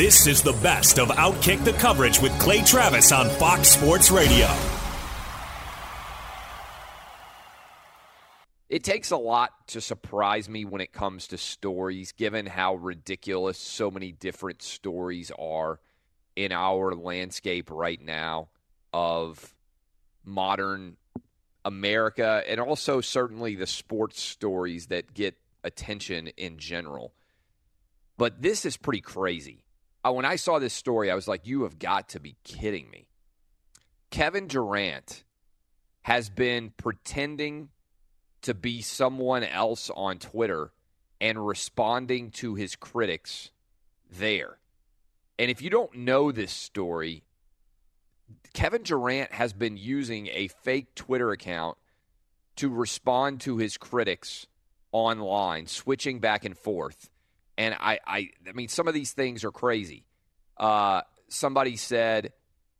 This is the best of Outkick the coverage with Clay Travis on Fox Sports Radio. It takes a lot to surprise me when it comes to stories, given how ridiculous so many different stories are in our landscape right now of modern America and also certainly the sports stories that get attention in general. But this is pretty crazy. Uh, when I saw this story, I was like, you have got to be kidding me. Kevin Durant has been pretending to be someone else on Twitter and responding to his critics there. And if you don't know this story, Kevin Durant has been using a fake Twitter account to respond to his critics online, switching back and forth. And I, I, I mean, some of these things are crazy. Uh, somebody said,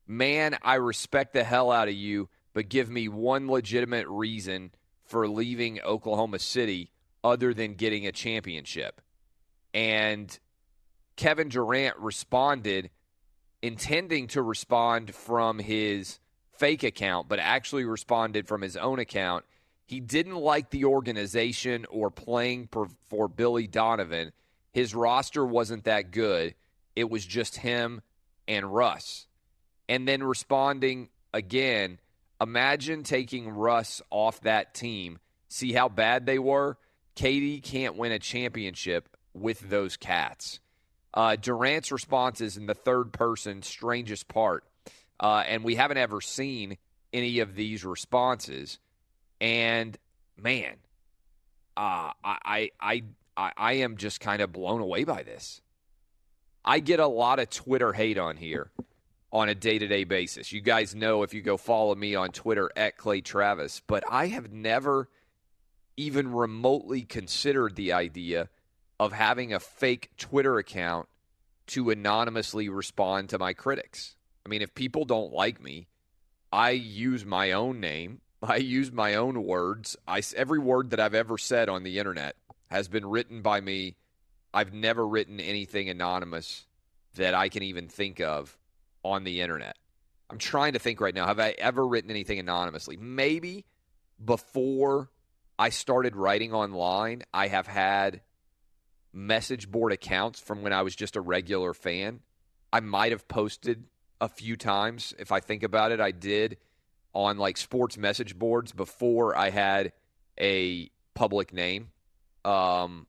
"Man, I respect the hell out of you, but give me one legitimate reason for leaving Oklahoma City other than getting a championship." And Kevin Durant responded, intending to respond from his fake account, but actually responded from his own account. He didn't like the organization or playing for, for Billy Donovan his roster wasn't that good. It was just him and Russ. And then responding again, imagine taking Russ off that team. See how bad they were? KD can't win a championship with those cats. Uh, Durant's response is in the third person, strangest part. Uh, and we haven't ever seen any of these responses. And man, uh, I, I, I, I am just kind of blown away by this. I get a lot of Twitter hate on here on a day to day basis. You guys know if you go follow me on Twitter at Clay Travis, but I have never even remotely considered the idea of having a fake Twitter account to anonymously respond to my critics. I mean, if people don't like me, I use my own name. I use my own words. I, every word that I've ever said on the internet has been written by me. I've never written anything anonymous that I can even think of on the internet. I'm trying to think right now. Have I ever written anything anonymously? Maybe before I started writing online, I have had message board accounts from when I was just a regular fan. I might have posted a few times. If I think about it, I did on like sports message boards before I had a public name. Um,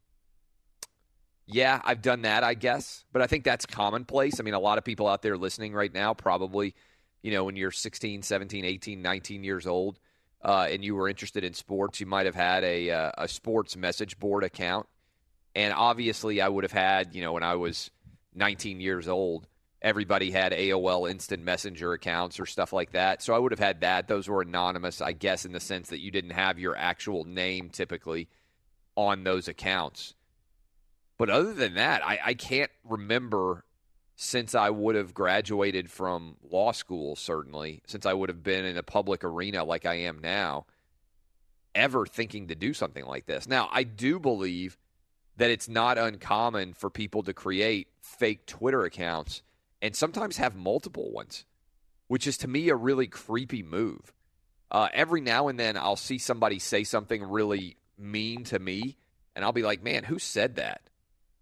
yeah, I've done that, I guess, but I think that's commonplace. I mean, a lot of people out there listening right now probably, you know, when you're 16, 17, 18, 19 years old uh, and you were interested in sports, you might have had a, uh, a sports message board account. And obviously, I would have had, you know, when I was 19 years old, everybody had AOL instant messenger accounts or stuff like that. So I would have had that. Those were anonymous, I guess, in the sense that you didn't have your actual name typically on those accounts. But other than that, I, I can't remember since I would have graduated from law school, certainly, since I would have been in a public arena like I am now, ever thinking to do something like this. Now, I do believe that it's not uncommon for people to create fake Twitter accounts and sometimes have multiple ones, which is to me a really creepy move. Uh, every now and then I'll see somebody say something really mean to me, and I'll be like, man, who said that?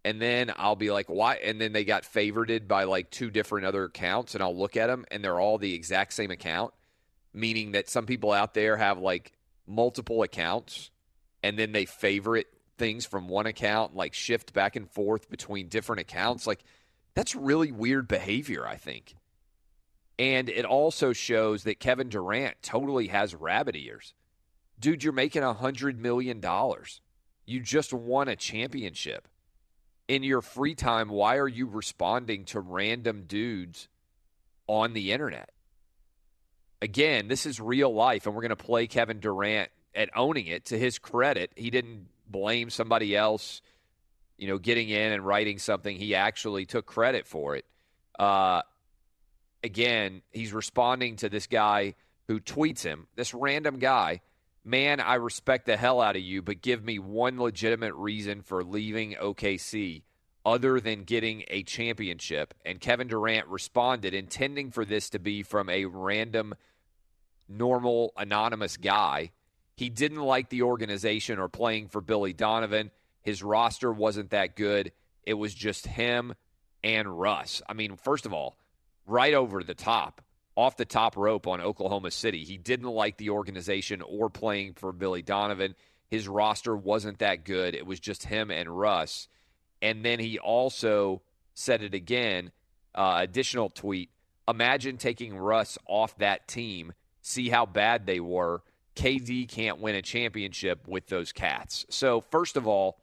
And then I'll be like, why? And then they got favorited by like two different other accounts, and I'll look at them, and they're all the exact same account, meaning that some people out there have like multiple accounts, and then they favorite things from one account, like shift back and forth between different accounts. Like, that's really weird behavior, I think. And it also shows that Kevin Durant totally has rabbit ears. Dude, you're making a $100 million. You just won a championship. In your free time, why are you responding to random dudes on the internet? Again, this is real life, and we're going to play Kevin Durant at owning it. To his credit, he didn't blame somebody else you know, getting in and writing something. He actually took credit for it. Uh, again, he's responding to this guy who tweets him, this random guy. Man, I respect the hell out of you, but give me one legitimate reason for leaving OKC other than getting a championship. And Kevin Durant responded, intending for this to be from a random, normal, anonymous guy. He didn't like the organization or playing for Billy Donovan. His roster wasn't that good. It was just him and Russ. I mean, first of all, right over the top, off the top rope on Oklahoma City. He didn't like the organization or playing for Billy Donovan. His roster wasn't that good. It was just him and Russ. And then he also said it again, uh, additional tweet. Imagine taking Russ off that team, see how bad they were. KD can't win a championship with those cats. So, first of all,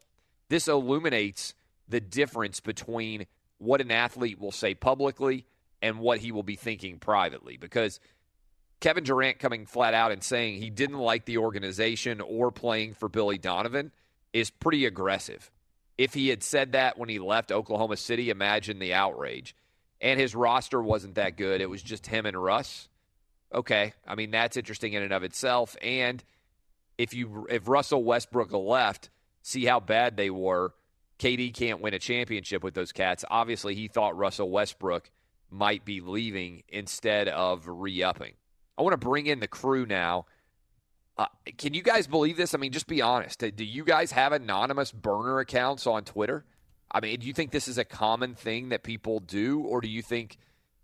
this illuminates the difference between what an athlete will say publicly and what he will be thinking privately because Kevin Durant coming flat out and saying he didn't like the organization or playing for Billy Donovan is pretty aggressive. If he had said that when he left Oklahoma City, imagine the outrage. And his roster wasn't that good. It was just him and Russ. Okay. I mean, that's interesting in and of itself. And if you if Russell Westbrook left, see how bad they were. KD can't win a championship with those cats. Obviously, he thought Russell Westbrook might be leaving instead of re upping. I want to bring in the crew now. Uh, can you guys believe this? I mean, just be honest. Do you guys have anonymous burner accounts on Twitter? I mean, do you think this is a common thing that people do, or do you think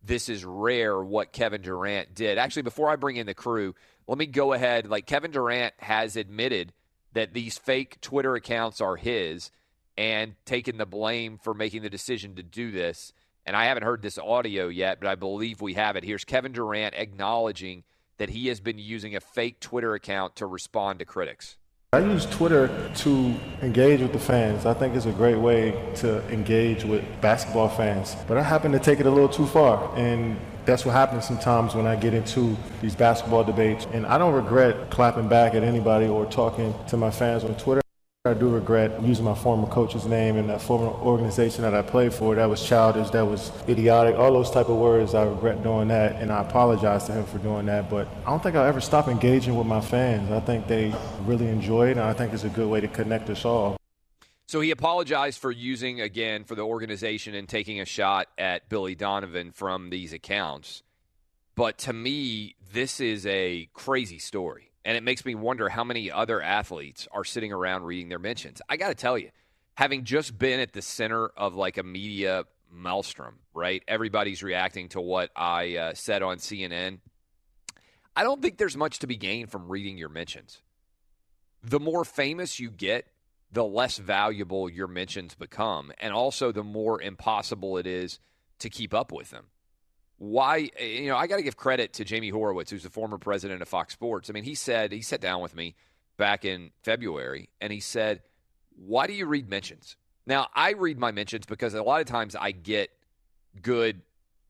this is rare what Kevin Durant did? Actually, before I bring in the crew, let me go ahead. Like, Kevin Durant has admitted that these fake Twitter accounts are his and taken the blame for making the decision to do this. And I haven't heard this audio yet, but I believe we have it. Here's Kevin Durant acknowledging that he has been using a fake Twitter account to respond to critics. I use Twitter to engage with the fans. I think it's a great way to engage with basketball fans. But I happen to take it a little too far. And that's what happens sometimes when I get into these basketball debates. And I don't regret clapping back at anybody or talking to my fans on Twitter. I do regret using my former coach's name and that former organization that I played for. That was childish, that was idiotic, all those type of words. I regret doing that, and I apologize to him for doing that. But I don't think I'll ever stop engaging with my fans. I think they really enjoy it, and I think it's a good way to connect us all. So he apologized for using, again, for the organization and taking a shot at Billy Donovan from these accounts. But to me, this is a crazy story. And it makes me wonder how many other athletes are sitting around reading their mentions. I got to tell you, having just been at the center of like a media maelstrom, right? Everybody's reacting to what I uh, said on CNN. I don't think there's much to be gained from reading your mentions. The more famous you get, the less valuable your mentions become, and also the more impossible it is to keep up with them. Why, you know, I got to give credit to Jamie Horowitz, who's the former president of Fox Sports. I mean, he said, he sat down with me back in February and he said, Why do you read mentions? Now, I read my mentions because a lot of times I get good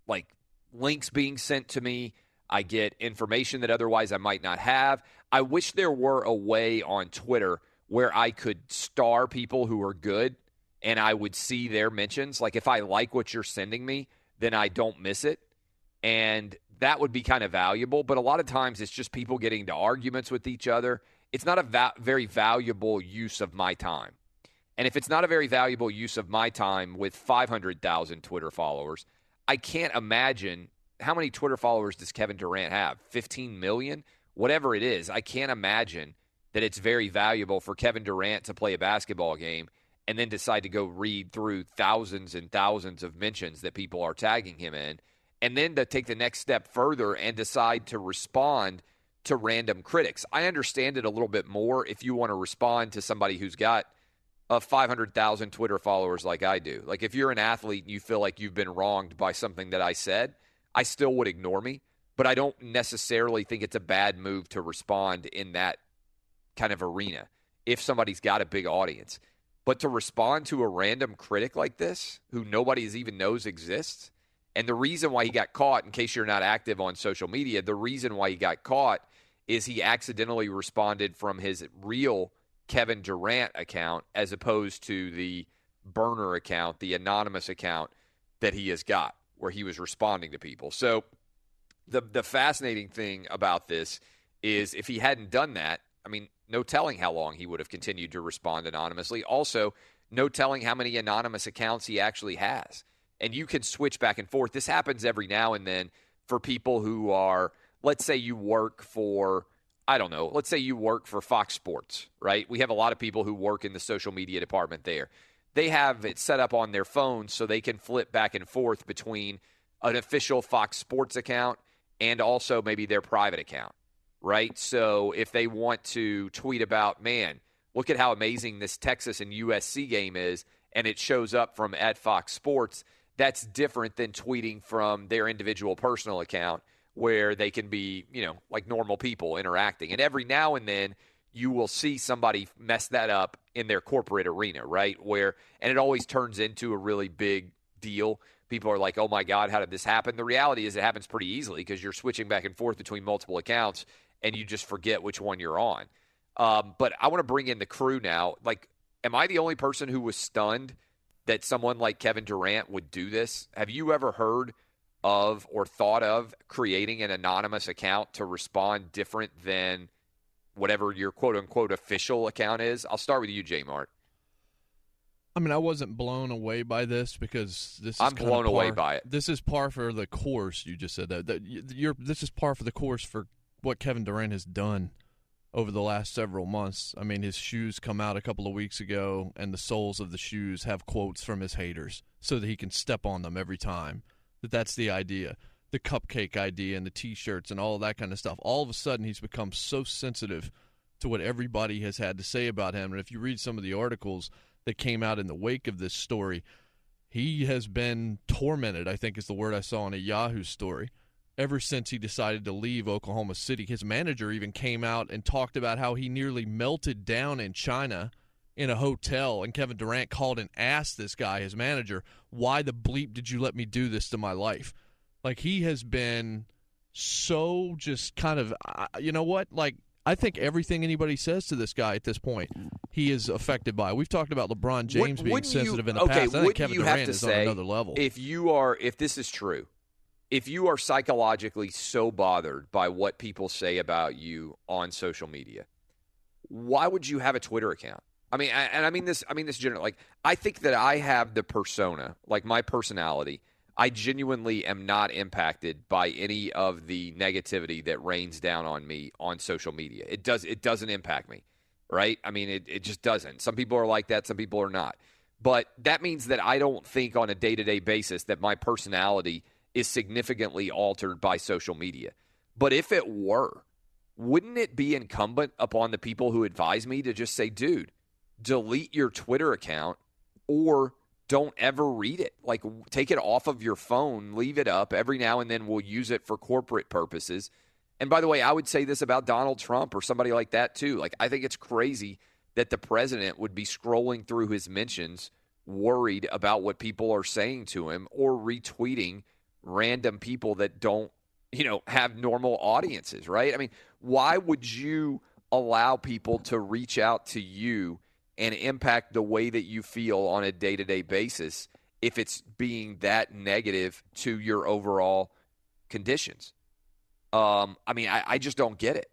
like links being sent to me. I get information that otherwise I might not have. I wish there were a way on Twitter where I could star people who are good and I would see their mentions. Like if I like what you're sending me, then I don't miss it. And that would be kind of valuable. But a lot of times it's just people getting into arguments with each other. It's not a va- very valuable use of my time. And if it's not a very valuable use of my time with 500,000 Twitter followers, I can't imagine how many Twitter followers does Kevin Durant have? 15 million? Whatever it is, I can't imagine that it's very valuable for Kevin Durant to play a basketball game and then decide to go read through thousands and thousands of mentions that people are tagging him in, and then to take the next step further and decide to respond to random critics. I understand it a little bit more if you want to respond to somebody who's got a 500,000 Twitter followers like I do. Like if you're an athlete and you feel like you've been wronged by something that I said, I still would ignore me, but I don't necessarily think it's a bad move to respond in that kind of arena if somebody's got a big audience. But to respond to a random critic like this, who nobody even knows exists, and the reason why he got caught, in case you're not active on social media, the reason why he got caught is he accidentally responded from his real Kevin Durant account as opposed to the burner account, the anonymous account that he has got, where he was responding to people. So the the fascinating thing about this is if he hadn't done that, I mean, no telling how long he would have continued to respond anonymously. Also, no telling how many anonymous accounts he actually has. And you can switch back and forth. This happens every now and then for people who are, let's say you work for, I don't know, let's say you work for Fox Sports, right? We have a lot of people who work in the social media department there. They have it set up on their phone so they can flip back and forth between an official Fox Sports account and also maybe their private account right? So if they want to tweet about, man, look at how amazing this Texas and USC game is, and it shows up from at Fox Sports, that's different than tweeting from their individual personal account where they can be, you know, like normal people interacting. And every now and then you will see somebody mess that up in their corporate arena, right? Where, and it always turns into a really big deal. People are like, oh my God, how did this happen? The reality is it happens pretty easily because you're switching back and forth between multiple accounts and you just forget which one you're on. Um, but I want to bring in the crew now. Like, am I the only person who was stunned that someone like Kevin Durant would do this? Have you ever heard of or thought of creating an anonymous account to respond different than whatever your quote unquote official account is? I'll start with you, J Mart. I mean, I wasn't blown away by this because this. Is I'm blown par, away by it. This is par for the course. You just said that. that you're. This is par for the course for what Kevin Durant has done over the last several months. I mean, his shoes come out a couple of weeks ago, and the soles of the shoes have quotes from his haters so that he can step on them every time. That that's the idea. The cupcake idea and the t-shirts and all that kind of stuff. All of a sudden, he's become so sensitive to what everybody has had to say about him. And if you read some of the articles that came out in the wake of this story, he has been tormented, I think is the word I saw in a Yahoo story ever since he decided to leave Oklahoma City. His manager even came out and talked about how he nearly melted down in China in a hotel. And Kevin Durant called and asked this guy, his manager, why the bleep did you let me do this to my life? Like, he has been so just kind of, you know what? Like, I think everything anybody says to this guy at this point, he is affected by. We've talked about LeBron James Would- being wouldn't you- sensitive in the okay, past. I think Kevin you have Durant to is say, on another level. If you are, if this is true, if you are psychologically so bothered by what people say about you on social media, why would you have a Twitter account? I mean, I- and I mean this. I mean this generally. Like, I think that I have the persona, like my personality. I genuinely am not impacted by any of the negativity that rains down on me on social media. It does. It doesn't impact me, right? I mean, it, it just doesn't. Some people are like that. Some people are not. But that means that I don't think on a day to day basis that my personality is significantly altered by social media. But if it were, wouldn't it be incumbent upon the people who advise me to just say, dude, delete your Twitter account or don't ever read it? Like, take it off of your phone, leave it up. Every now and then we'll use it for corporate purposes. And by the way, I would say this about Donald Trump or somebody like that too. Like, I think it's crazy that the president would be scrolling through his mentions worried about what people are saying to him or retweeting random people that don't, you know, have normal audiences, right? I mean, why would you allow people to reach out to you and impact the way that you feel on a day to day basis if it's being that negative to your overall conditions? Um, I mean, I, I just don't get it.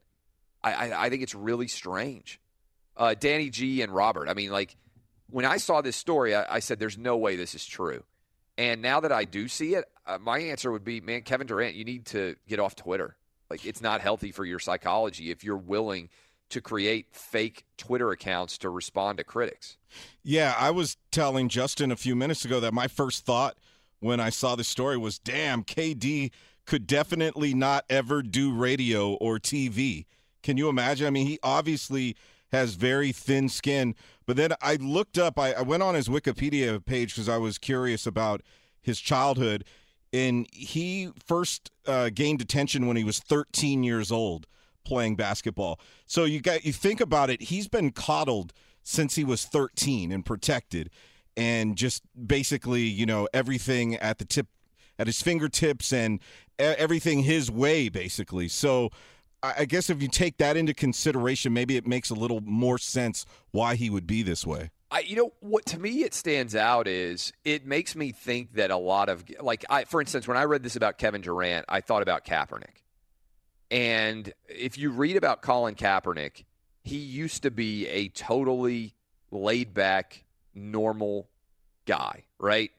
I, I, I think it's really strange. Uh, Danny G and Robert, I mean, like, when I saw this story, I, I said, there's no way this is true. And now that I do see it, uh, my answer would be, man, Kevin Durant, you need to get off Twitter. Like, it's not healthy for your psychology if you're willing to create fake Twitter accounts to respond to critics. Yeah, I was telling Justin a few minutes ago that my first thought when I saw the story was, damn, KD could definitely not ever do radio or TV. Can you imagine? I mean, he obviously has very thin skin. But then I looked up, I, I went on his Wikipedia page because I was curious about his childhood. And he first uh, gained attention when he was 13 years old playing basketball. So you got you think about it, he's been coddled since he was 13 and protected and just basically, you know, everything at the tip at his fingertips and everything his way basically. So I guess if you take that into consideration, maybe it makes a little more sense why he would be this way. I, you know what to me it stands out is it makes me think that a lot of like I for instance when I read this about Kevin Durant I thought about Kaepernick and if you read about Colin Kaepernick he used to be a totally laid back normal guy right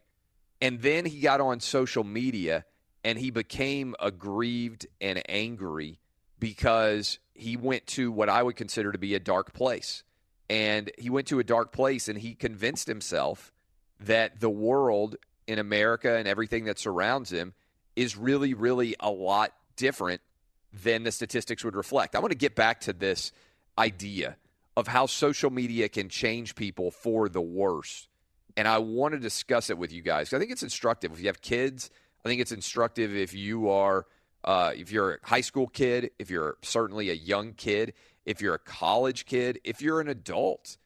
and then he got on social media and he became aggrieved and angry because he went to what I would consider to be a dark place. And he went to a dark place and he convinced himself that the world in America and everything that surrounds him is really, really a lot different than the statistics would reflect. I want to get back to this idea of how social media can change people for the worse. And I want to discuss it with you guys. I think it's instructive. If you have kids, I think it's instructive if you are uh, if you're a high school kid, if you're certainly a young kid, if you're a college kid, if you're an adult,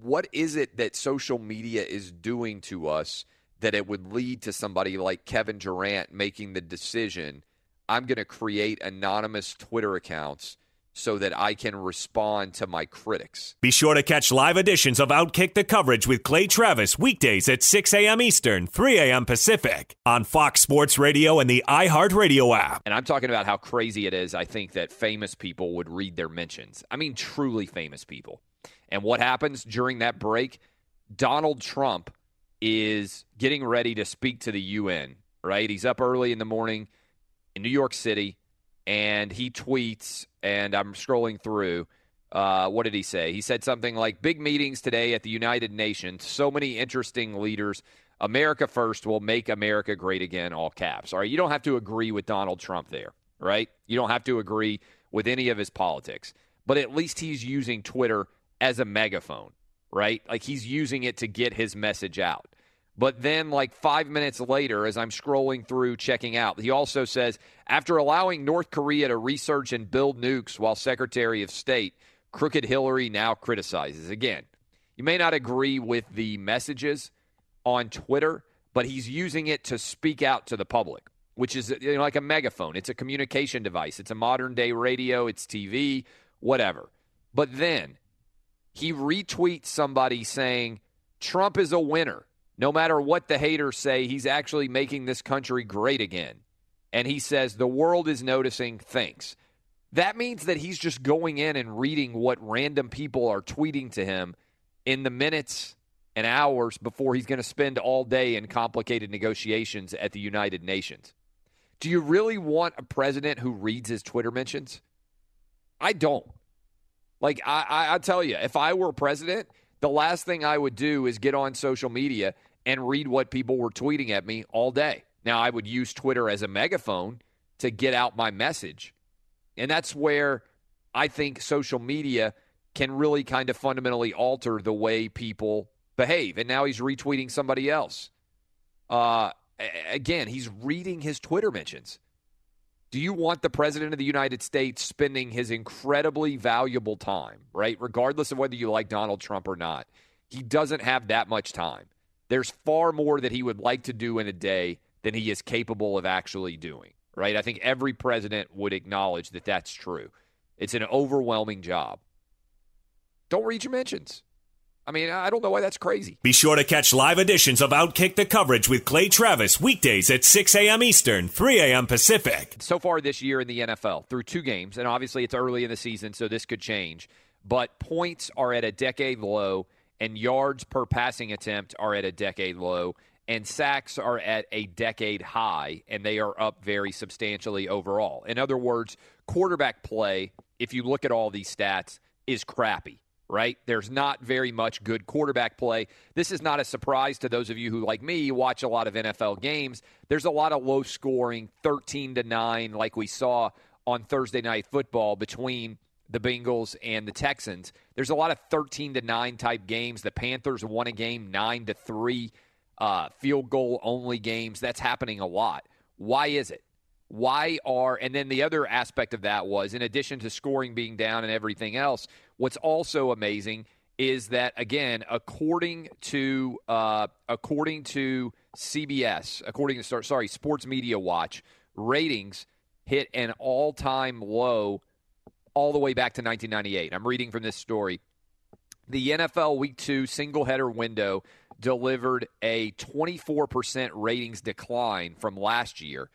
what is it that social media is doing to us that it would lead to somebody like Kevin Durant making the decision? I'm going to create anonymous Twitter accounts so that I can respond to my critics. Be sure to catch live editions of Outkick the coverage with Clay Travis weekdays at 6 a.m. Eastern, 3 a.m. Pacific on Fox Sports Radio and the iHeartRadio app. And I'm talking about how crazy it is. I think that famous people would read their mentions. I mean, truly famous people. And what happens during that break? Donald Trump is getting ready to speak to the UN, right? He's up early in the morning in New York City and he tweets, and I'm scrolling through. Uh, what did he say? He said something like, Big meetings today at the United Nations. So many interesting leaders. America first will make America great again, all caps. All right. You don't have to agree with Donald Trump there, right? You don't have to agree with any of his politics. But at least he's using Twitter as a megaphone, right? Like he's using it to get his message out. But then, like five minutes later, as I'm scrolling through checking out, he also says after allowing North Korea to research and build nukes while Secretary of State, Crooked Hillary now criticizes. Again, you may not agree with the messages on Twitter, but he's using it to speak out to the public, which is you know, like a megaphone. It's a communication device, it's a modern day radio, it's TV, whatever. But then he retweets somebody saying, Trump is a winner. No matter what the haters say, he's actually making this country great again. And he says, the world is noticing, thanks. That means that he's just going in and reading what random people are tweeting to him in the minutes and hours before he's going to spend all day in complicated negotiations at the United Nations. Do you really want a president who reads his Twitter mentions? I don't. Like, I, I, I tell you, if I were president, the last thing I would do is get on social media and read what people were tweeting at me all day. Now, I would use Twitter as a megaphone to get out my message. And that's where I think social media can really kind of fundamentally alter the way people behave. And now he's retweeting somebody else. Uh, again, he's reading his Twitter mentions. Do you want the President of the United States spending his incredibly valuable time, right? Regardless of whether you like Donald Trump or not, He doesn't have that much time. There's far more that he would like to do in a day than he is capable of actually doing, right? I think every president would acknowledge that that's true. It's an overwhelming job. Don't read your mentions. I mean, I don't know why that's crazy. Be sure to catch live editions of Outkick the coverage with Clay Travis weekdays at 6 a.m. Eastern, 3 a.m. Pacific. So far this year in the NFL, through two games, and obviously it's early in the season, so this could change, but points are at a decade low, and yards per passing attempt are at a decade low, and sacks are at a decade high, and they are up very substantially overall. In other words, quarterback play, if you look at all these stats, is crappy right? There's not very much good quarterback play. This is not a surprise to those of you who, like me, watch a lot of NFL games. There's a lot of low scoring, 13 to 9, like we saw on Thursday Night Football between the Bengals and the Texans. There's a lot of 13 to 9 type games. The Panthers won a game 9 to 3, uh, field goal only games. That's happening a lot. Why is it? Why are, and then the other aspect of that was, in addition to scoring being down and everything else, what's also amazing is that again, according to uh, according to CBS, according to sorry Sports Media Watch, ratings hit an all-time low all the way back to 1998. I'm reading from this story. The NFL Week Two single header window delivered a 24% ratings decline from last year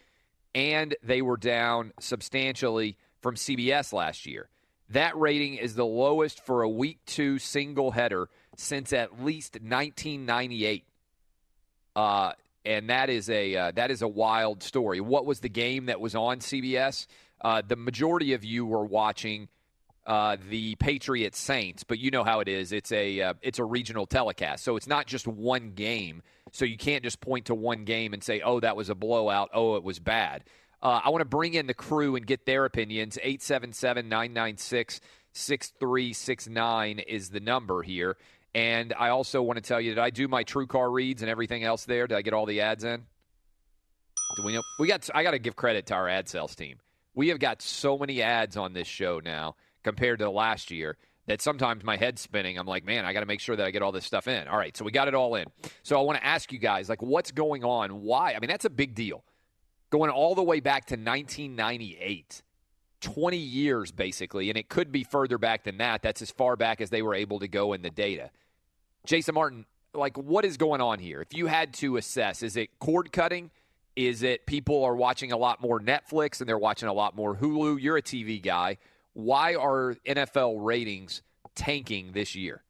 and they were down substantially from CBS last year. That rating is the lowest for a week two single header since at least 1998. Uh, and that is a uh, that is a wild story. What was the game that was on CBS? Uh, the majority of you were watching uh, the Patriots Saints, but you know how it is. It's a uh, it's a regional telecast, so it's not just one game. So you can't just point to one game and say, "Oh, that was a blowout. Oh, it was bad." Uh, I want to bring in the crew and get their opinions. 877 996 6369 is the number here. And I also want to tell you, did I do my TrueCar reads and everything else there? Did I get all the ads in? Do we know? We got. I got to give credit to our ad sales team. We have got so many ads on this show now compared to last year that sometimes my head's spinning. I'm like, man, I got to make sure that I get all this stuff in. All right, so we got it all in. So I want to ask you guys, like, what's going on? Why? I mean, that's a big deal. Going all the way back to 1998. 20 years, basically, and it could be further back than that. That's as far back as they were able to go in the data. Jason Martin, like, what is going on here? If you had to assess, is it cord cutting? Is it people are watching a lot more Netflix and they're watching a lot more Hulu? You're a TV guy. Why are NFL ratings tanking this year?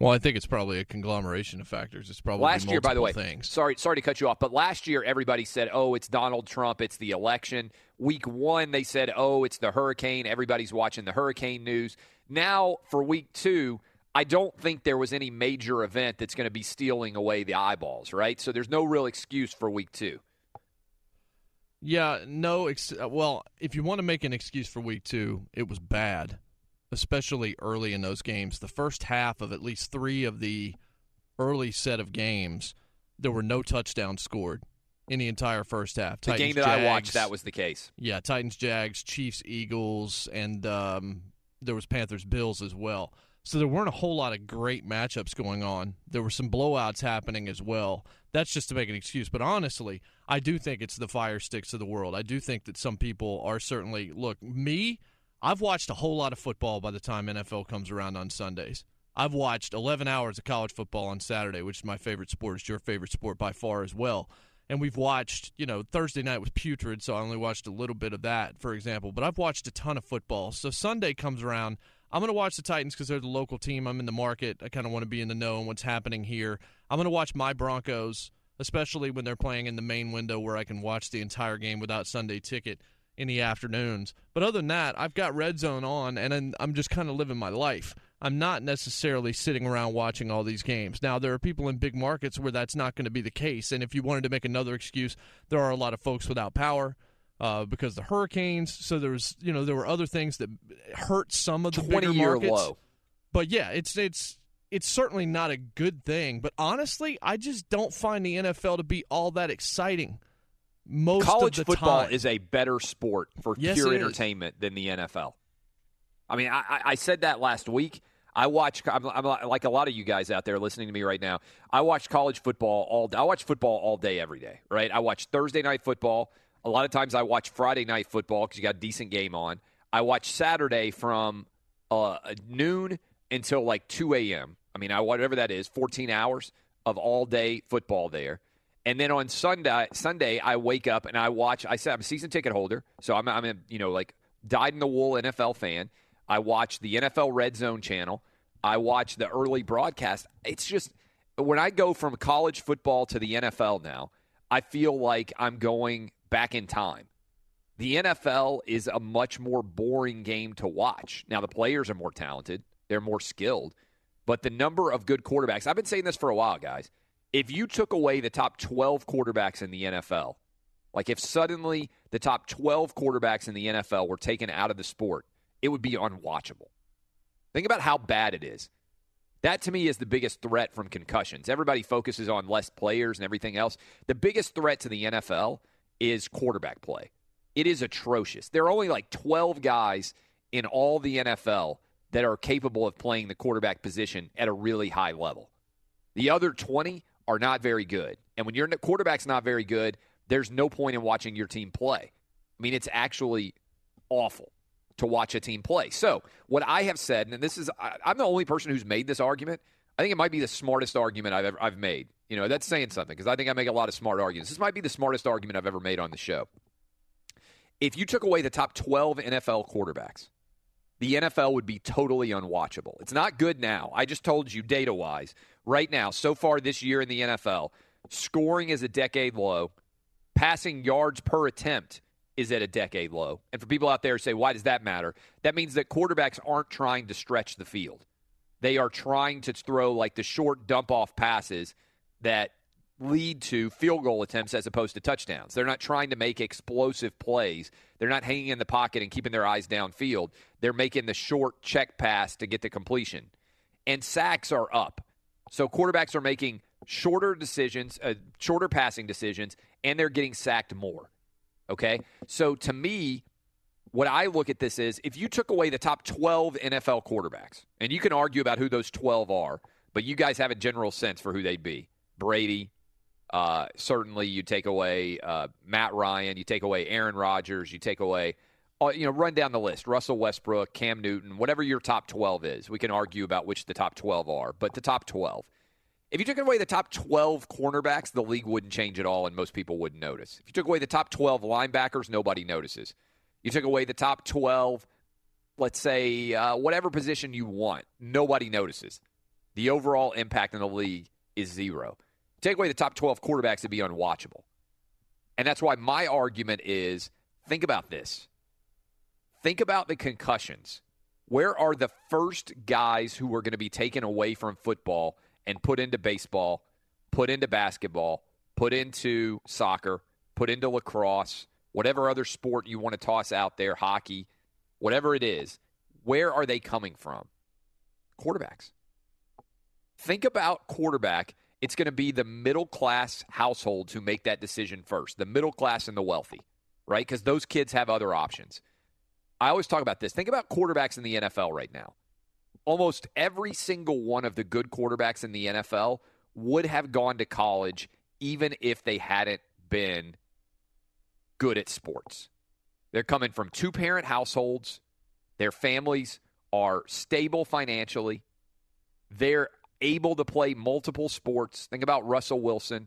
Well, I think it's probably a conglomeration of factors. It's probably last year, by the way. things. Sorry, sorry to cut you off, but last year everybody said, "Oh, it's Donald Trump, it's the election." Week one, they said, "Oh, it's the hurricane." Everybody's watching the hurricane news. Now, for week two, I don't think there was any major event that's going to be stealing away the eyeballs, right? So there's no real excuse for week two. Yeah, no. Ex- well, if you want to make an excuse for week two, it was bad, especially early in those games. The first half of at least three of the early set of games, there were no touchdowns scored in the entire first half. The Titans, game that Jags, I watched, that was the case. Yeah, Titans, Jags, Chiefs, Eagles, and um, there was Panthers, Bills as well. So there weren't a whole lot of great matchups going on. There were some blowouts happening as well. That's just to make an excuse. But honestly, I do think it's the fire sticks of the world. I do think that some people are certainly look, me, I've watched a whole lot of football by the time NFL comes around on Sundays. I've watched 11 hours of college football on Saturday, which is my favorite sport. It's your favorite sport by far as well. And we've watched, you know, Thursday night was putrid, so I only watched a little bit of that, for example. But I've watched a ton of football. So Sunday comes around. I'm going to watch the Titans because they're the local team. I'm in the market. I kind of want to be in the know on what's happening here. I'm going to watch my Broncos, especially when they're playing in the main window where I can watch the entire game without Sunday ticket in the afternoons. But other than that, I've got Red Zone on, and I'm just kind of living my life. I'm not necessarily sitting around watching all these games. Now, there are people in big markets where that's not going to be the case. And if you wanted to make another excuse, there are a lot of folks without power. Uh, because the hurricanes, so there was, you know, there were other things that hurt some of the bigger Twenty-year markets. low. But yeah, it's it's it's certainly not a good thing. But honestly, I just don't find the NFL to be all that exciting. Most College of the football time. is a better sport for Yes, pure it is. entertainment than the NFL. I mean, I, I- I said that last week. I watch. I'm, I'm like a lot of you guys out there listening to me right now. I watch college football all. I watch football all day, every day. Right. I watch Thursday night football. A lot of times I watch Friday night football because you got a decent game on. I watch Saturday from uh, noon until like 2 a.m. I mean, I, whatever that is, 14 hours of all day football there. And then on Sunday, Sunday I wake up and I watch. I said I'm a season ticket holder, so I'm, I'm a you know like dyed in the wool NFL fan. I watch the NFL Red Zone channel. I watch the early broadcast. It's just when I go from college football to the NFL now, I feel like I'm going back in time. The NFL is a much more boring game to watch. Now, the players are more talented, they're more skilled, but the number of good quarterbacks, I've been saying this for a while, guys. If you took away the top 12 quarterbacks in the NFL, like if suddenly the top 12 quarterbacks in the NFL were taken out of the sport, it would be unwatchable. Think about how bad it is. That to me is the biggest threat from concussions. Everybody focuses on less players and everything else. The biggest threat to the NFL is quarterback play. It is atrocious. There are only like 12 guys in all the NFL that are capable of playing the quarterback position at a really high level. The other 20 are not very good. And when your quarterback's not very good, there's no point in watching your team play. I mean, it's actually awful to watch a team play. So, what I have said, and this is, I, am the only person who's made this argument. I think it might be the smartest argument I've ever I've made. You know, that's saying something because I think I make a lot of smart arguments. This might be the smartest argument I've ever made on the show. If you took away the top 12 NFL quarterbacks, the NFL would be totally unwatchable. It's not good now. I just told you data wise, right now, so far this year in the NFL, scoring is a decade low, passing yards per attempt is at a decade low. And for people out there who say, why does that matter? That means that quarterbacks aren't trying to stretch the field. They are trying to throw like the short dump off passes that lead to field goal attempts as opposed to touchdowns. They're not trying to make explosive plays. They're not hanging in the pocket and keeping their eyes downfield. They're making the short check pass to get the completion. And sacks are up. So quarterbacks are making shorter decisions, uh, shorter passing decisions, and they're getting sacked more. Okay? So to me, what I look at this is if you took away the top 12 NFL quarterbacks, and you can argue about who those 12 are, but you guys have a general sense for who they'd be Brady, uh, certainly you take away uh, Matt Ryan, you take away Aaron Rodgers, you take away, uh, you know, run down the list Russell Westbrook, Cam Newton, whatever your top 12 is. We can argue about which the top 12 are, but the top 12. If you took away the top 12 cornerbacks, the league wouldn't change at all, and most people wouldn't notice. If you took away the top 12 linebackers, nobody notices. You took away the top 12, let's say, uh, whatever position you want, nobody notices. The overall impact in the league is zero. Take away the top 12 quarterbacks, it'd be unwatchable. And that's why my argument is think about this. Think about the concussions. Where are the first guys who are going to be taken away from football and put into baseball, put into basketball, put into soccer, put into lacrosse, whatever other sport you want to toss out there, hockey, whatever it is, where are they coming from? Quarterbacks. Think about quarterback. It's going to be the middle class households who make that decision first, the middle class and the wealthy, right? Because those kids have other options. I always talk about this. Think about quarterbacks in the NFL right now almost every single one of the good quarterbacks in the NFL would have gone to college even if they hadn't been good at sports. They're coming from two parent households. Their families are stable financially. They're able to play multiple sports. Think about Russell Wilson.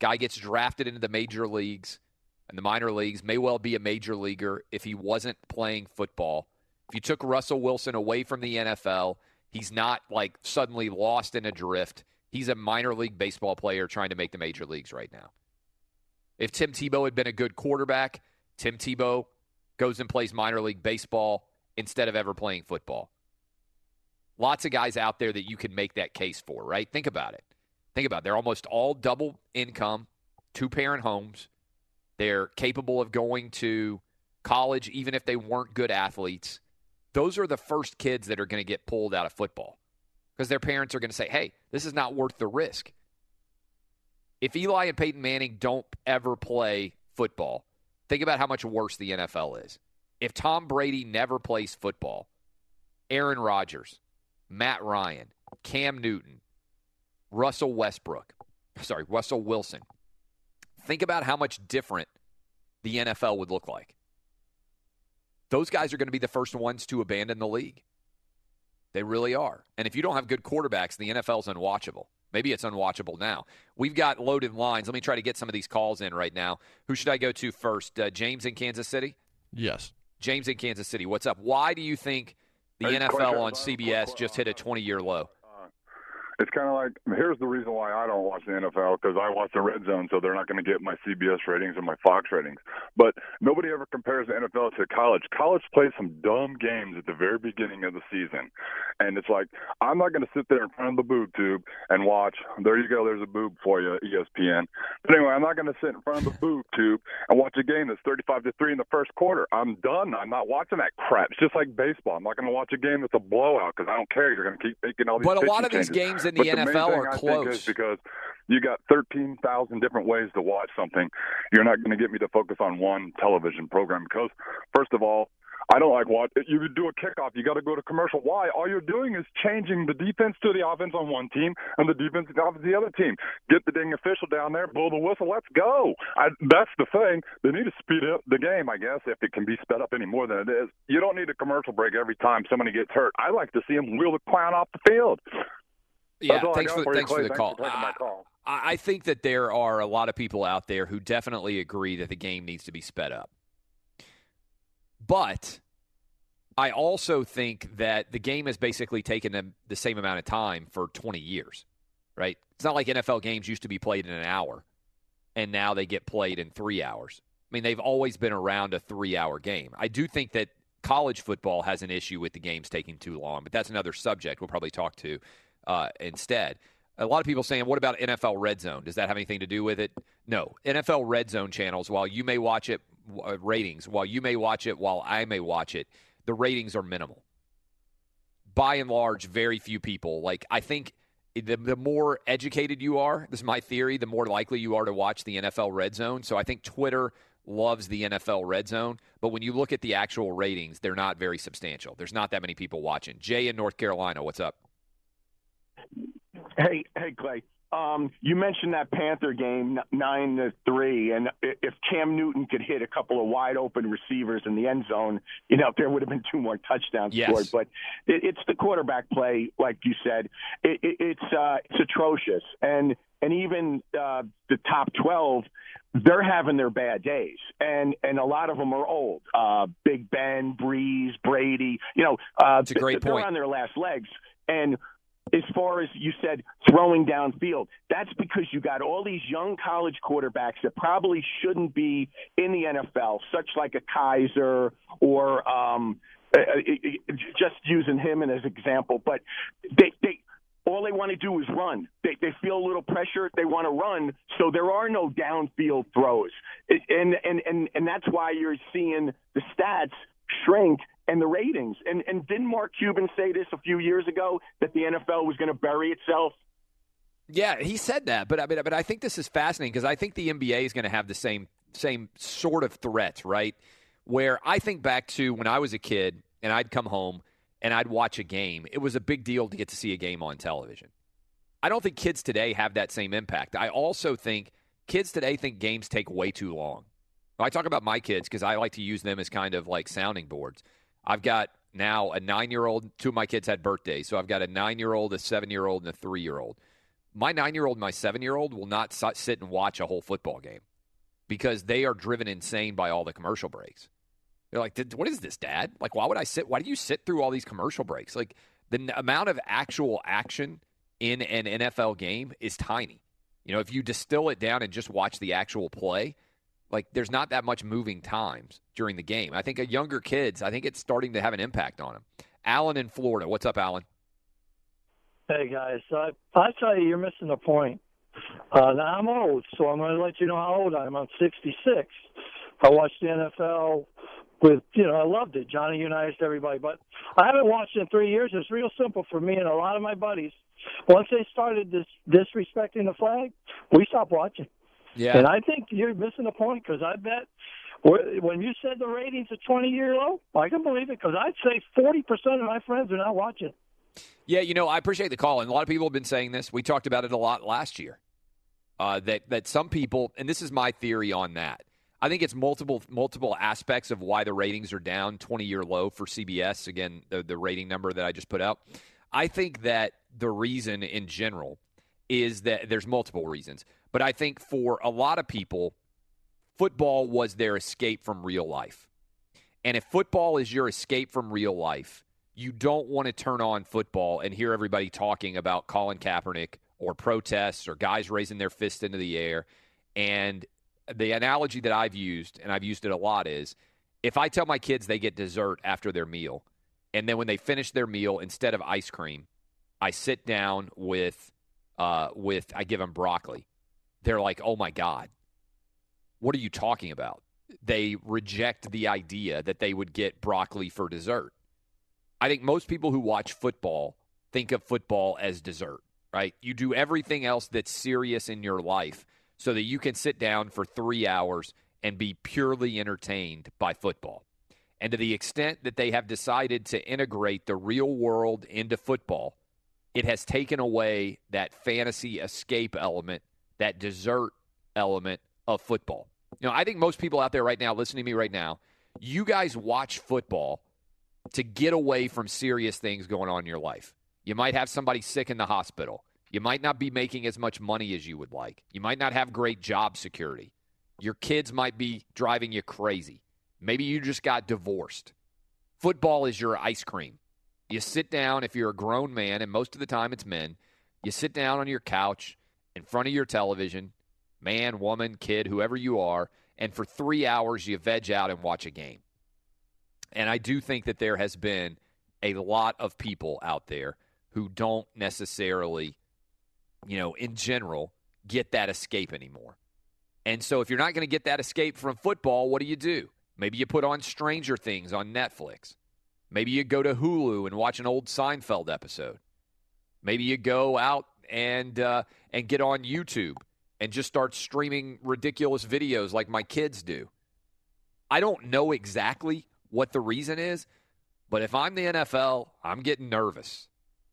Guy gets drafted into the major leagues and the minor leagues, may well be a major leaguer if he wasn't playing football. If you took Russell Wilson away from the NFL, he's not like suddenly lost in a drift. He's a minor league baseball player trying to make the major leagues right now. If Tim Tebow had been a good quarterback, Tim Tebow goes and plays minor league baseball instead of ever playing football. Lots of guys out there that you can make that case for, right? Think about it. Think about it. They're almost all double income, two parent homes. They're capable of going to college even if they weren't good athletes those are the first kids that are going to get pulled out of football because their parents are going to say, hey, this is not worth the risk. If Eli and Peyton Manning don't ever play football, think about how much worse the NFL is. If Tom Brady never plays football, Aaron Rodgers, Matt Ryan, Cam Newton, Russell Westbrook, sorry, Russell Wilson. Think about how much different the NFL would look like. Those guys are going to be the first ones to abandon the league. They really are. And if you don't have good quarterbacks, the NFL's unwatchable. Maybe it's unwatchable now. We've got loaded lines. Let me try to get some of these calls in right now. Who should I go to first? Uh, James in Kansas City? Yes. James in Kansas City. What's up? Why do you think the Hey, NFL on CBS just hit a 20 year low? It's kind of like here's the reason why I don't watch the NFL because I watch the red zone, so they're not going to get my CBS ratings and my Fox ratings. But nobody ever compares the NFL to college. College plays some dumb games at the very beginning of the season, and it's like I'm not going to sit there in front of the boob tube and watch. There you go. There's a boob for you, ESPN. But anyway, I'm not going to sit in front of the boob tube and watch a game that's 35 to three in the first quarter. I'm done. I'm not watching that crap. It's just like baseball. I'm not going to watch a game that's a blowout because I don't care. You're going to keep making all these. But a lot of these changes. games in But the main NFL thing are I think close. is because you got 13,000 different ways to watch something. You're not going to get me to focus on one television program because, first of all, I don't like what you do a kickoff. You got to go to commercial. Why? All you're doing is changing the defense to the offense on one team and the defense to the offense to the other team. Get the dang official down there, blow the whistle. Let's go. I, that's the thing. They need to speed up the game, I guess, if it can be sped up any more than it is. You don't need a commercial break every time somebody gets hurt. I like to see them wheel the clown off the field. Yeah, thanks for, thanks for the Thanks call. for taking my I- call. I think that there are a lot of people out there who definitely agree that the game needs to be sped up. But I also think that the game has basically taken the same amount of time for 20 years, right? It's not like NFL games used to be played in an hour and now they get played in three hours. I mean, they've always been around a three hour game. I do think that college football has an issue with the games taking too long, but that's another subject we'll probably talk to uh, instead. A lot of people saying, what about NFL Red Zone? Does that have anything to do with it? No. NFL Red Zone channels, while you may watch it, uh, ratings, while you may watch it, while I may watch it, the ratings are minimal. By and large, very few people. Like, I think the, the more educated you are, this is my theory, the more likely you are to watch the NFL Red Zone. So I think Twitter loves the NFL Red Zone. But when you look at the actual ratings, they're not very substantial. There's not that many people watching. Jay in North Carolina, what's up? Hey, hey, Clay. Um, you mentioned that Panther game nine to three, and if Cam Newton could hit a couple of wide open receivers in the end zone, you know there would have been two more touchdowns Yes. scored. But it, it's the quarterback play, like you said. It, it, it's uh, it's atrocious, and and even uh, the top twelve, they're having their bad days, and and a lot of them are old. Uh, Big Ben, Brees, Brady. You know, uh, It's a great they're point. on their last legs, and as far as you said, throwing downfield, that's because you got all these young college quarterbacks that probably shouldn't be in the NFL, such like a Kizer or um, uh, uh, just using him as an example. But they, they all they want to do is run. They, they feel a little pressure. They want to run, so there are no downfield throws, and and and and that's why you're seeing the stats shrink and the ratings. And and didn't Mark Cuban say this a few years ago that the NFL was going to bury itself? Yeah, he said that, but I mean, but I think this is fascinating because I think the NBA is going to have the same same sort of threats, right? Where I think back to when I was a kid and I'd come home and I'd watch a game. It was a big deal to get to see a game on television. I don't think kids today have that same impact. I also think kids today think games take way too long. I talk about my kids because I like to use them as kind of like sounding boards. I've got now a nine year old, two of my kids had birthdays. So I've got a nine year old, a seven year old, and a three year old. My nine year old my seven year old will not si- sit and watch a whole football game because they are driven insane by all the commercial breaks. They're like, "Did- what is this, Dad? Like, why would I sit? Why do you sit through all these commercial breaks? Like, the amount of actual action in an NFL game is tiny. You know, if you distill it down and just watch the actual play, like there's not that much moving times during the game. I think a younger kids, I think it's starting to have an impact on them. Alan in Florida, what's up, Alan? Hey guys, I I tell you, you're missing the point. Uh, now I'm old, so I'm going to let you know how old I am. I'm 66. I watched the NFL with, you know, I loved it. Johnny Unitas, everybody, but I haven't watched in three years. It's real simple for me and a lot of my buddies. Once they started this disrespecting the flag, we stopped watching. Yeah. And I think you're missing the point because I bet when you said the ratings are 20 year low, I can believe it because I'd say 40% of my friends are not watching. Yeah, you know, I appreciate the call, and a lot of people have been saying this. We talked about it a lot last year. Uh, that that some people, and this is my theory on that. I think it's multiple multiple aspects of why the ratings are down, twenty year low for CBS. Again, the, the rating number that I just put out. I think that the reason in general is that there's multiple reasons, but I think for a lot of people, football was their escape from real life. And if football is your escape from real life, you don't want to turn on football and hear everybody talking about Colin Kaepernick or protests or guys raising their fist into the air. And the analogy that I've used, and I've used it a lot, is if I tell my kids they get dessert after their meal, and then when they finish their meal, instead of ice cream, I sit down with, uh, with I give them broccoli. They're like, "Oh my god, what are you talking about?" They reject the idea that they would get broccoli for dessert. I think most people who watch football think of football as dessert, right? You do everything else that's serious in your life so that you can sit down for three hours and be purely entertained by football. And to the extent that they have decided to integrate the real world into football, it has taken away that fantasy escape element, that dessert element of football. You know, I think most people out there right now, listening to me right now, you guys watch football to get away from serious things going on in your life. You might have somebody sick in the hospital. You might not be making as much money as you would like. You might not have great job security. Your kids might be driving you crazy. Maybe you just got divorced. Football is your ice cream. You sit down, if you're a grown man, and most of the time it's men, you sit down on your couch in front of your television, man, woman, kid, whoever you are, and for three hours you veg out and watch a game. And I do think that there has been a lot of people out there who don't necessarily, you know, in general, get that escape anymore. And so if you're not going to get that escape from football, what do you do? Maybe you put on Stranger Things on Netflix. Maybe you go to Hulu and watch an old Seinfeld episode. Maybe you go out and uh, and get on YouTube and just start streaming ridiculous videos like my kids do. I don't know exactly what the reason is, but if I'm the NFL, I'm getting nervous.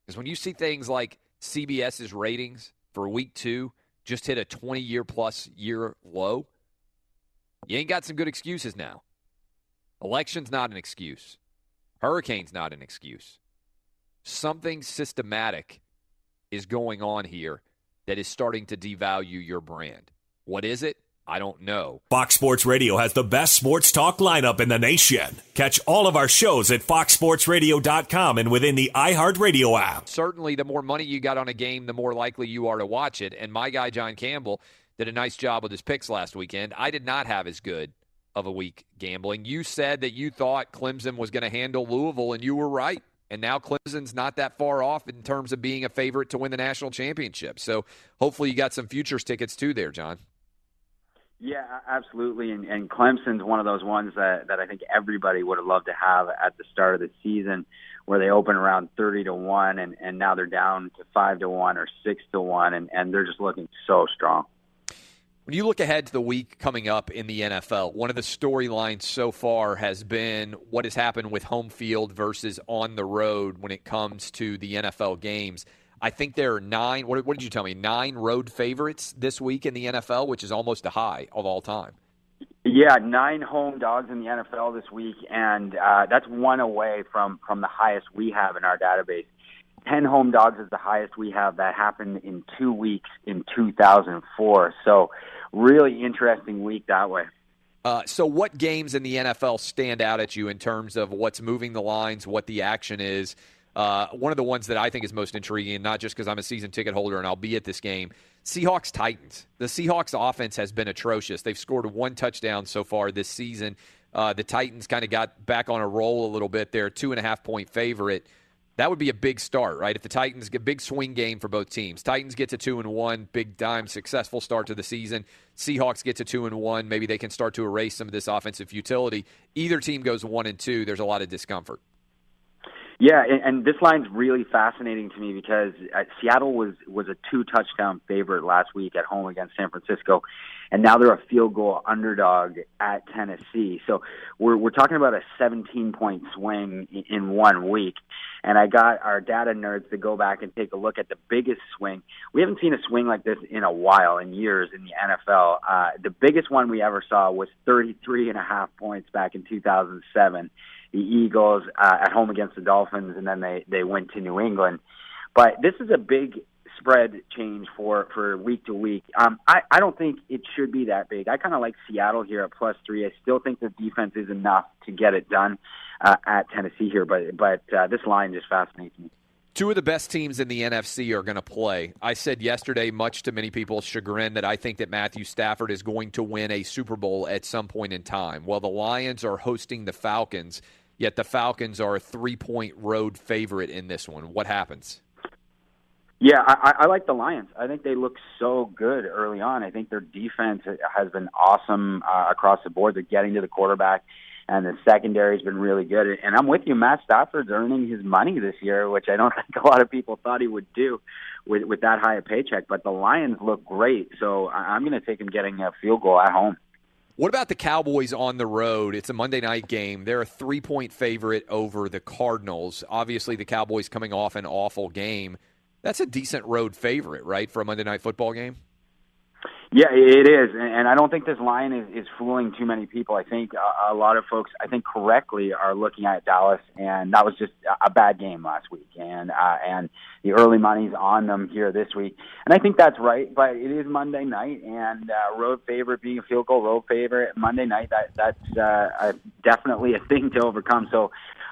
Because when you see things like CBS's ratings for week two just hit a 20 year plus year low, you ain't got some good excuses now. Election's not an excuse. Hurricane's not an excuse. Something systematic is going on here that is starting to devalue your brand. What is it? I don't know. Fox Sports Radio has the best sports talk lineup in the nation. Catch all of our shows at foxsportsradio.com and within the iHeartRadio app. Certainly, the more money you got on a game, the more likely you are to watch it. And my guy, John Campbell, did a nice job with his picks last weekend. I did not have as good of a week gambling. You said that you thought Clemson was going to handle Louisville, and you were right. And now Clemson's not that far off in terms of being a favorite to win the national championship. So hopefully you got some futures tickets too there, John. Yeah, absolutely. And, and Clemson's one of those ones that, that I think everybody would have loved to have at the start of the season where they open around 30 to 1 and, and now they're down to 5 to 1 or 6 to 1 and, and they're just looking so strong. When you look ahead to the week coming up in the NFL, one of the storylines so far has been what has happened with home field versus on the road when it comes to the NFL games. I think there are nine. What, what, did you tell me? Nine road favorites this week in the NFL, which is almost a high of all time. Yeah, nine home dogs in the NFL this week, and uh, that's one away from from the highest we have in our database. Ten home dogs is the highest we have. That happened in two weeks in 2004. So, really interesting week that way. Uh, so, what games in the NFL stand out at you in terms of what's moving the lines, what the action is? Uh, one of the ones that I think is most intriguing, not just because I'm a season ticket holder and I'll be at this game, Seahawks Titans. The Seahawks offense has been atrocious. They've scored one touchdown so far this season. Uh, the Titans kind of got back on a roll a little bit. They're two and a half point favorite. That would be a big start, right? If the Titans get big swing game for both teams. Titans get to two and one, big dime, successful start to the season. Seahawks get to two and one. Maybe they can start to erase some of this offensive futility. Either team goes one and two. There's a lot of discomfort. Yeah, and, and this line's really fascinating to me because uh, Seattle was was a two touchdown favorite last week at home against San Francisco, and now they're a field goal underdog at Tennessee. So we're we're talking about a 17 point swing in, in one week. And I got our data nerds to go back and take a look at the biggest swing. We haven't seen a swing like this in a while, in years in the NFL. Uh, the biggest one we ever saw was 33 and a half points back in 2007 the Eagles uh, at home against the Dolphins, and then they they went to New England. But this is a big spread change for for week to week. Um, I I don't think it should be that big. I kind of like Seattle here at plus three. I still think the defense is enough to get it done uh, at Tennessee here, but but uh, this line just fascinates me. Two of the best teams in the NFC are going to play. I said yesterday, much to many people's chagrin, that I think that Matthew Stafford is going to win a Super Bowl at some point in time. Well, the Lions are hosting the Falcons, yet the Falcons are a three point road favorite in this one. What happens? Yeah, I, I like the Lions. I think they look so good early on. I think their defense has been awesome uh, across the board. They're getting to the quarterback, and the secondary has been really good. And I'm with you. Matt Stafford's earning his money this year, which I don't think a lot of people thought he would do with with that high a paycheck. But the Lions look great, so I'm going to take him getting a field goal at home. What about the Cowboys on the road? It's a Monday night game. They're a three point favorite over the Cardinals. Obviously, the Cowboys coming off an awful game that's a decent road favorite, right, for a Monday night football game? Yeah, it is, and I don't think this line is, is fooling too many people. I think a, a lot of folks, I think correctly, are looking at Dallas, and that was just a bad game last week, and uh, and the early money's on them here this week, and I think that's right. But it is Monday night, and uh, road favorite being a field goal road favorite Monday night, that that's uh, a, definitely a thing to overcome. So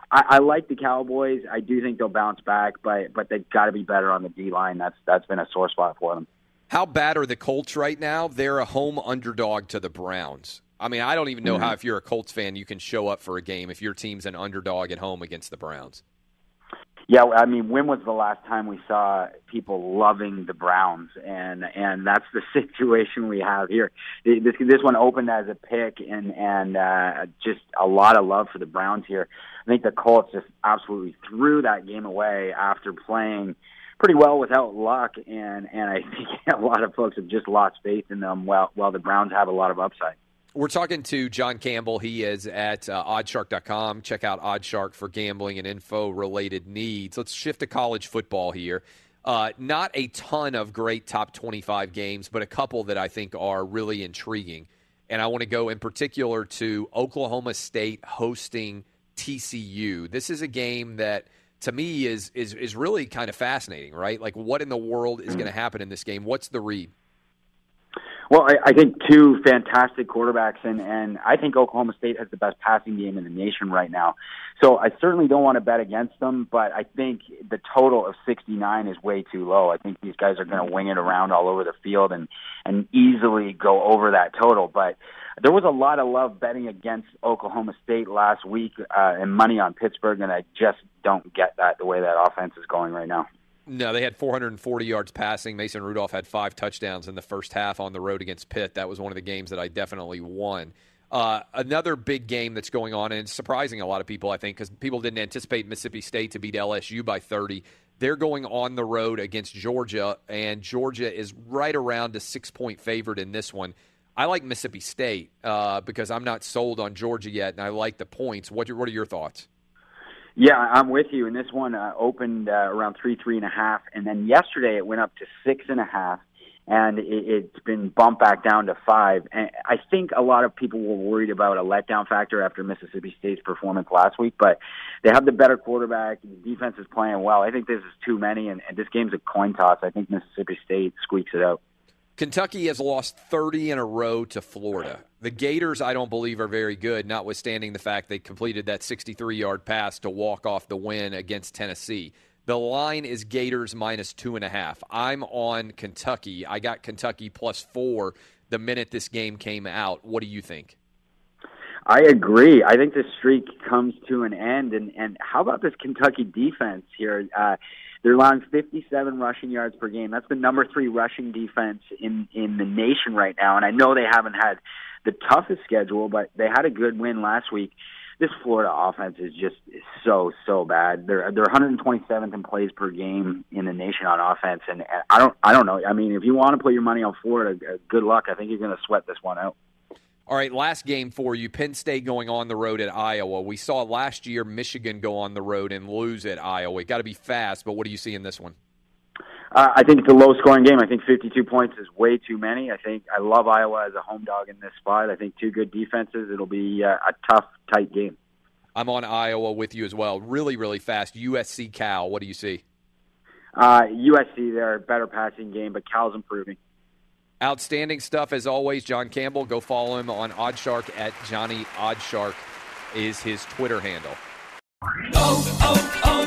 I, I like the Cowboys. I do think they'll bounce back, but but they've got to be better on the D line. That's that's been a sore spot for them. How bad are the Colts right now? They're a home underdog to the Browns. I mean, I don't even know mm-hmm. how if you're a Colts fan you can show up for a game if your team's an underdog at home against the Browns. Yeah, I mean, when was the last time we saw people loving the Browns? And and that's the situation we have here. This this one opened as a pick, and and uh, just a lot of love for the Browns here. I think the Colts just absolutely threw that game away after playing pretty well without luck, and and I think a lot of folks have just lost faith in them. While while the Browns have a lot of upside. We're talking to John Campbell. He is at uh, oddshark.com. Check out Oddshark for gambling and info related needs. Let's shift to college football here. Uh, not a ton of great top 25 games, but a couple that I think are really intriguing. And I want to go in particular to Oklahoma State hosting TCU. This is a game that to me is is is really kind of fascinating, right? Like what in the world is going to mm. happen in this game? What's the read? Well, I, I think two fantastic quarterbacks, and and I think Oklahoma State has the best passing game in the nation right now. So I certainly don't want to bet against them, but I think the total of 69 is way too low. I think these guys are going to wing it around all over the field and and easily go over that total. But there was a lot of love betting against Oklahoma State last week uh, and money on Pittsburgh, and I just don't get that the way that offense is going right now. No, they had 440 yards passing. Mason Rudolph had five touchdowns in the first half on the road against Pitt. That was one of the games that I definitely won. Uh, another big game that's going on, and it's surprising a lot of people, I think, because people didn't anticipate Mississippi State to beat LSU by 30. They're going on the road against Georgia, and Georgia is right around a six point favorite in this one. I like Mississippi State uh, because I'm not sold on Georgia yet, and I like the points. What, what are your thoughts? Yeah, I'm with you. And this one uh, opened uh, around three, three and a half, and then yesterday it went up to six and a half, and it, it's been bumped back down to five. And I think a lot of people were worried about a letdown factor after Mississippi State's performance last week, but they have the better quarterback. The defense is playing well. I think this is too many, and, and this game's a coin toss. I think Mississippi State squeaks it out. Kentucky has lost 30 in a row to Florida. The Gators, I don't believe, are very good, notwithstanding the fact they completed that 63 yard pass to walk off the win against Tennessee. The line is Gators minus two and a half. I'm on Kentucky. I got Kentucky plus four the minute this game came out. What do you think? I agree. I think the streak comes to an end. And, and how about this Kentucky defense here? Uh, they're allowing 57 rushing yards per game. That's the number three rushing defense in in the nation right now. And I know they haven't had the toughest schedule, but they had a good win last week. this Florida offense is just so so bad. They're they're 127th in plays per game in the nation on offense, and, and I don't I don't know. I mean, if you want to put your money on Florida, uh, good luck. I think you're going to sweat this one out. All right, last game for you. Penn State going on the road at Iowa. We saw last year Michigan go on the road and lose at Iowa. Got to be fast, but what do you see in this one? Uh, I think it's a low scoring game. I think 52 points is way too many. I think I love Iowa as a home dog in this spot. I think two good defenses. It'll be uh, a tough, tight game. I'm on Iowa with you as well. Really, really fast. USC Cal. What do you see? Uh, USC, they're a better passing game, but Cal's improving. Outstanding stuff as always, John Campbell. Go follow him on Oddshark at Johnny Oddshark is his Twitter handle. Oh, oh, oh.